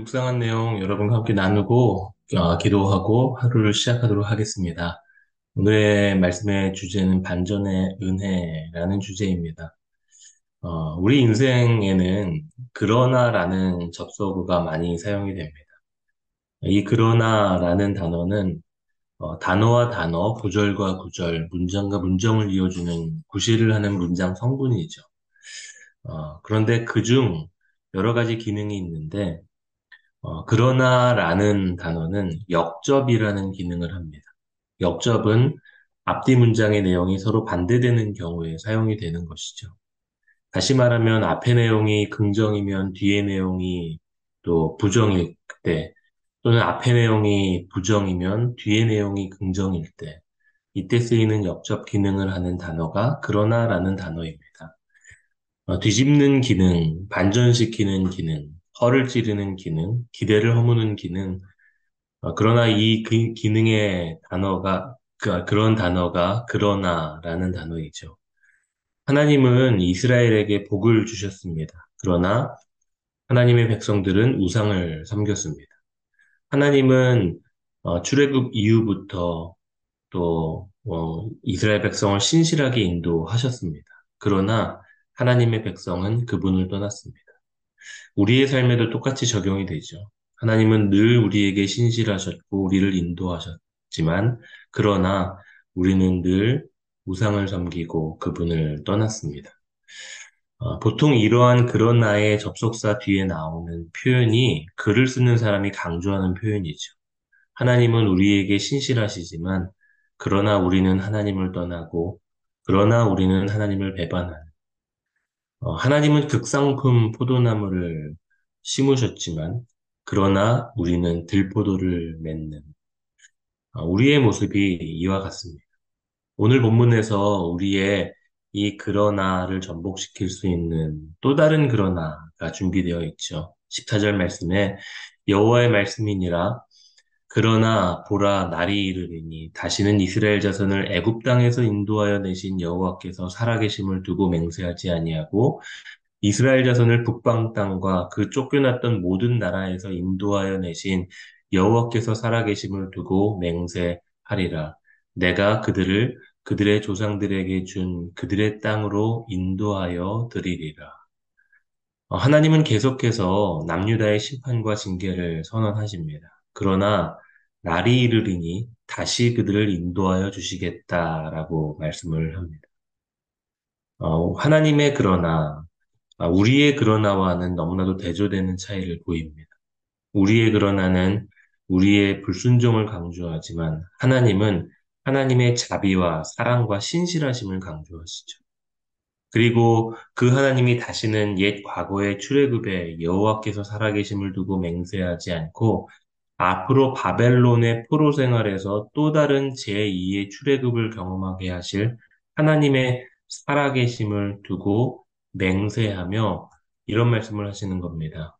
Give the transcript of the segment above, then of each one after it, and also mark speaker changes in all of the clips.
Speaker 1: 묵상한 내용 여러분과 함께 나누고 어, 기도하고 하루를 시작하도록 하겠습니다. 오늘의 말씀의 주제는 반전의 은혜라는 주제입니다. 어, 우리 인생에는 그러나라는 접속어가 많이 사용이 됩니다. 이 그러나라는 단어는 어, 단어와 단어, 구절과 구절, 문장과 문장을 이어주는 구실을 하는 문장 성분이죠. 어, 그런데 그중 여러 가지 기능이 있는데 어, 그러나라는 단어는 역접이라는 기능을 합니다. 역접은 앞뒤 문장의 내용이 서로 반대되는 경우에 사용이 되는 것이죠. 다시 말하면 앞의 내용이 긍정이면 뒤의 내용이 또 부정일 때, 또는 앞의 내용이 부정이면 뒤의 내용이 긍정일 때, 이때 쓰이는 역접 기능을 하는 단어가 그러나라는 단어입니다. 어, 뒤집는 기능, 반전시키는 기능, 허를 찌르는 기능, 기대를 허무는 기능, 어, 그러나 이그 기능의 단어가, 그, 그런 단어가 그러나라는 단어이죠. 하나님은 이스라엘에게 복을 주셨습니다. 그러나 하나님의 백성들은 우상을 섬겼습니다. 하나님은 어, 출애굽 이후부터 또 어, 이스라엘 백성을 신실하게 인도하셨습니다. 그러나 하나님의 백성은 그분을 떠났습니다. 우리의 삶에도 똑같이 적용이 되죠. 하나님은 늘 우리에게 신실하셨고 우리를 인도하셨지만 그러나 우리는 늘 우상을 섬기고 그분을 떠났습니다. 어, 보통 이러한 그러나의 접속사 뒤에 나오는 표현이 글을 쓰는 사람이 강조하는 표현이죠. 하나님은 우리에게 신실하시지만 그러나 우리는 하나님을 떠나고 그러나 우리는 하나님을 배반하는 어, 하나님은 극상품 포도나무를 심으셨지만 그러나 우리는 들포도를 맺는 어, 우리의 모습이 이와 같습니다. 오늘 본문에서 우리의 이 그러나를 전복시킬 수 있는 또 다른 그러나가 준비되어 있죠. 14절 말씀에 여호와의 말씀이니라 그러나 보라 날이 이르리니 다시는 이스라엘 자손을 애굽 땅에서 인도하여 내신 여호와께서 살아계심을 두고 맹세하지 아니하고 이스라엘 자손을 북방 땅과 그 쫓겨났던 모든 나라에서 인도하여 내신 여호와께서 살아계심을 두고 맹세하리라. 내가 그들을 그들의 조상들에게 준 그들의 땅으로 인도하여 드리리라. 어, 하나님은 계속해서 남유다의 심판과 징계를 선언하십니다. 그러나 날이 이르리니 다시 그들을 인도하여 주시겠다라고 말씀을 합니다. 어, 하나님의 그러나 아, 우리의 그러나와는 너무나도 대조되는 차이를 보입니다. 우리의 그러나는 우리의 불순종을 강조하지만 하나님은 하나님의 자비와 사랑과 신실하심을 강조하시죠. 그리고 그 하나님이 다시는 옛 과거의 출애굽에 여호와께서 살아계심을 두고 맹세하지 않고 앞으로 바벨론의 포로 생활에서 또 다른 제2의 출애굽을 경험하게 하실 하나님의 살아계심을 두고 맹세하며 이런 말씀을 하시는 겁니다.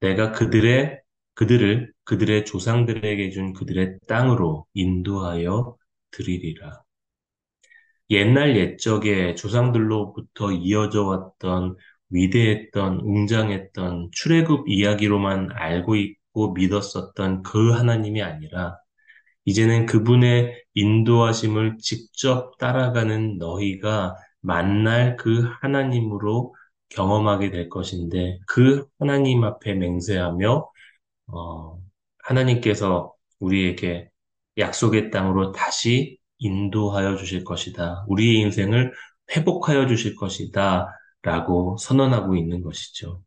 Speaker 1: 내가 그들의 그들을 그들의 조상들에게 준 그들의 땅으로 인도하여 드리리라. 옛날 옛적의 조상들로부터 이어져 왔던 위대했던 웅장했던 출애굽 이야기로만 알고 있 고 믿었었던 그 하나님이 아니라 이제는 그분의 인도하심을 직접 따라가는 너희가 만날 그 하나님으로 경험하게 될 것인데 그 하나님 앞에 맹세하며 어, 하나님께서 우리에게 약속의 땅으로 다시 인도하여 주실 것이다. 우리의 인생을 회복하여 주실 것이다. 라고 선언하고 있는 것이죠.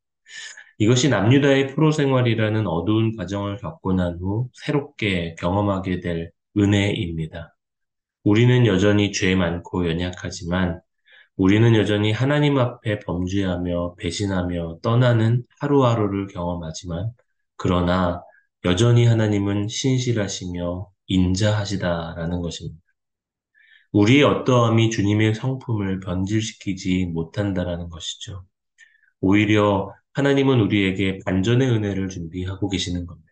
Speaker 1: 이것이 남유다의 프로 생활이라는 어두운 과정을 겪고 난 후 새롭게 경험하게 될 은혜입니다. 우리는 여전히 죄 많고 연약하지만 우리는 여전히 하나님 앞에 범죄하며 배신하며 떠나는 하루하루를 경험하지만 그러나 여전히 하나님은 신실하시며 인자하시다라는 것입니다. 우리의 어떠함이 주님의 성품을 변질시키지 못한다라는 것이죠. 오히려 하나님은 우리에게 반전의 은혜를 준비하고 계시는 겁니다.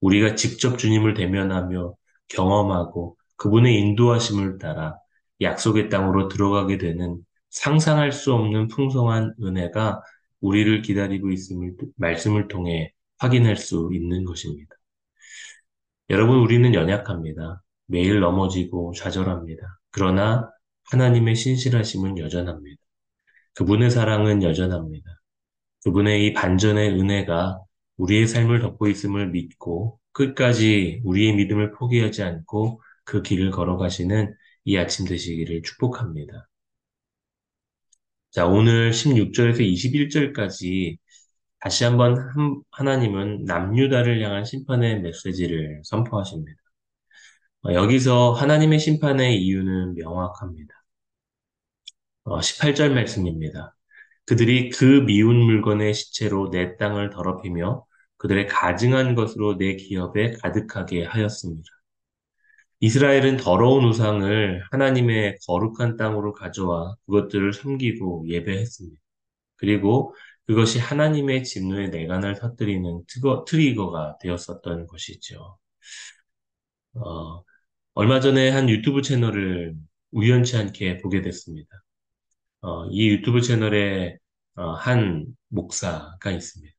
Speaker 1: 우리가 직접 주님을 대면하며 경험하고 그분의 인도하심을 따라 약속의 땅으로 들어가게 되는 상상할 수 없는 풍성한 은혜가 우리를 기다리고 있음을 말씀을 통해 확인할 수 있는 것입니다. 여러분, 우리는 연약합니다. 매일 넘어지고 좌절합니다. 그러나 하나님의 신실하심은 여전합니다. 그분의 사랑은 여전합니다. 그분의 이 반전의 은혜가 우리의 삶을 덮고 있음을 믿고 끝까지 우리의 믿음을 포기하지 않고 그 길을 걸어가시는 이 아침 되시기를 축복합니다. 자, 오늘 16절에서 21절까지 다시 한번 하나님은 남유다를 향한 심판의 메시지를 선포하십니다. 어, 여기서 하나님의 심판의 이유는 명확합니다. 18절 어, 말씀입니다. 그들이 그 미운 물건의 시체로 내 땅을 더럽히며 그들의 가증한 것으로 내 기업에 가득하게 하였습니다. 이스라엘은 더러운 우상을 하나님의 거룩한 땅으로 가져와 그것들을 섬기고 예배했습니다. 그리고 그것이 하나님의 진노의 내관을 터뜨리는 트리거가 되었었던 것이죠. 어, 얼마 전에 한 유튜브 채널을 우연치 않게 보게 됐습니다. 어, 이 유튜브 채널에 어, 한 목사가 있습니다.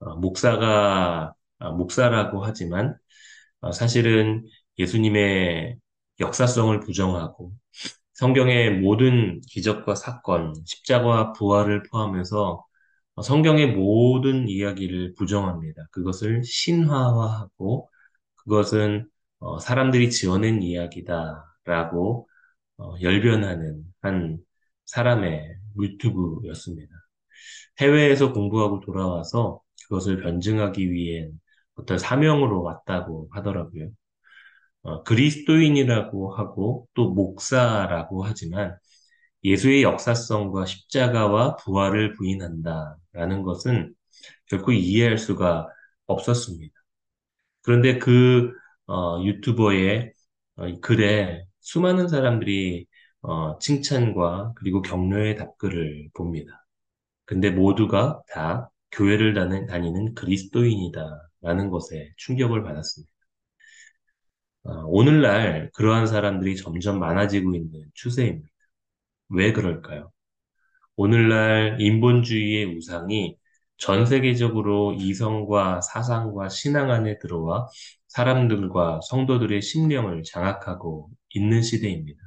Speaker 1: 어, 목사가 아, 목사라고 하지만 어, 사실은 예수님의 역사성을 부정하고 성경의 모든 기적과 사건, 십자가와 부활을 포함해서 성경의 모든 이야기를 부정합니다. 그것을 신화화하고 그것은 어, 사람들이 지어낸 이야기다라고 어, 열변하는 한 사람의 유튜브였습니다. 해외에서 공부하고 돌아와서 그것을 변증하기 위해 어떤 사명으로 왔다고 하더라고요. 어, 그리스도인이라고 하고 또 목사라고 하지만 예수의 역사성과 십자가와 부활을 부인한다라는 것은 결코 이해할 수가 없었습니다. 그런데 그 어, 유튜버의 어, 글에 수많은 사람들이 어, 칭찬과 그리고 격려의 답글을 봅니다. 근데 모두가 다 교회를 다니는 그리스도인이다라는 것에 충격을 받았습니다. 어, 오늘날 그러한 사람들이 점점 많아지고 있는 추세입니다. 왜 그럴까요? 오늘날 인본주의의 우상이 전 세계적으로 이성과 사상과 신앙 안에 들어와 사람들과 성도들의 심령을 장악하고 있는 시대입니다.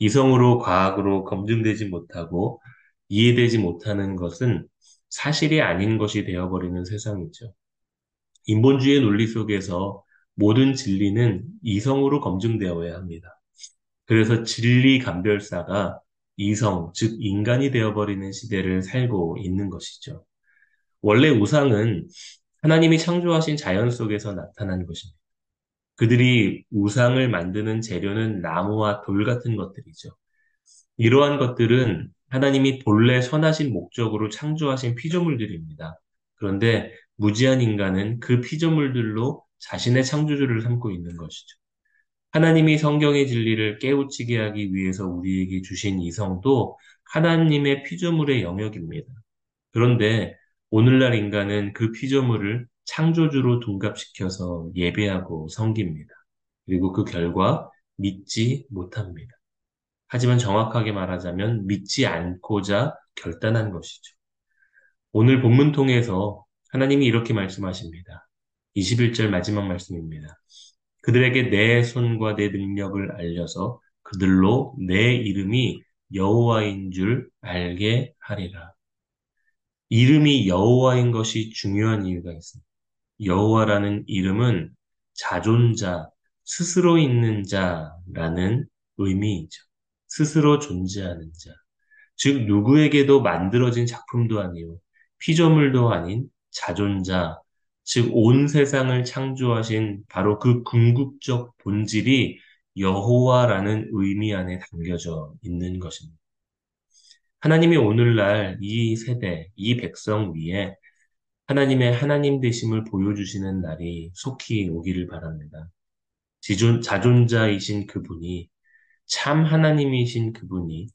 Speaker 1: 이성으로 과학으로 검증되지 못하고 이해되지 못하는 것은 사실이 아닌 것이 되어버리는 세상이죠. 인본주의 논리 속에서 모든 진리는 이성으로 검증되어야 합니다. 그래서 진리 감별사가 이성, 즉 인간이 되어버리는 시대를 살고 있는 것이죠. 원래 우상은 하나님이 창조하신 자연 속에서 나타난 것입니다. 그들이 우상을 만드는 재료는 나무와 돌 같은 것들이죠. 이러한 것들은 하나님이 본래 선하신 목적으로 창조하신 피조물들입니다. 그런데 무지한 인간은 그 피조물들로 자신의 창조주를 삼고 있는 것이죠. 하나님이 성경의 진리를 깨우치게 하기 위해서 우리에게 주신 이성도 하나님의 피조물의 영역입니다. 그런데 오늘날 인간은 그 피조물을 창조주로 둔갑시켜서 예배하고 섬깁니다. 그리고 그 결과 믿지 못합니다. 하지만 정확하게 말하자면 믿지 않고자 결단한 것이죠. 오늘 본문 통해서 하나님이 이렇게 말씀하십니다. 21절 마지막 말씀입니다. 그들에게 내 손과 내 능력을 알려서 그들로 내 이름이 여호와인 줄 알게 하리라. 이름이 여호와인 것이 중요한 이유가 있습니다. 여호와라는 이름은 자존자, 스스로 있는 자라는 의미이죠. 스스로 존재하는 자. 즉 누구에게도 만들어진 작품도 아니요 피조물도 아닌 자존자, 즉 온 세상을 창조하신 바로 그 궁극적 본질이 여호와라는 의미 안에 담겨져 있는 것입니다. 하나님이 오늘날 이 세대, 이 백성 위에 하나님의 하나님 되심을 보여주시는 날이 속히 오기를 바랍니다. 지존, 자존자이신 그분이, 참 하나님이신 그분이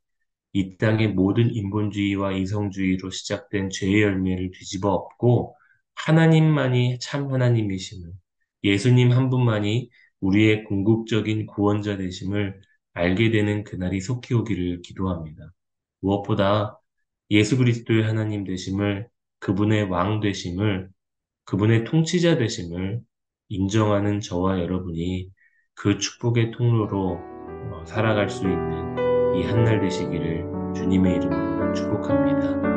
Speaker 1: 이 땅의 모든 인본주의와 이성주의로 시작된 죄의 열매를 뒤집어 엎고 하나님만이 참 하나님이심을, 예수님 한 분만이 우리의 궁극적인 구원자 되심을 알게 되는 그날이 속히 오기를 기도합니다. 무엇보다 예수 그리스도의 하나님 되심을 그분의 왕 되심을 그분의 통치자 되심을 인정하는 저와 여러분이 그 축복의 통로로 어, 살아갈 수 있는 이 한 날 되시기를 주님의 이름으로 축복합니다.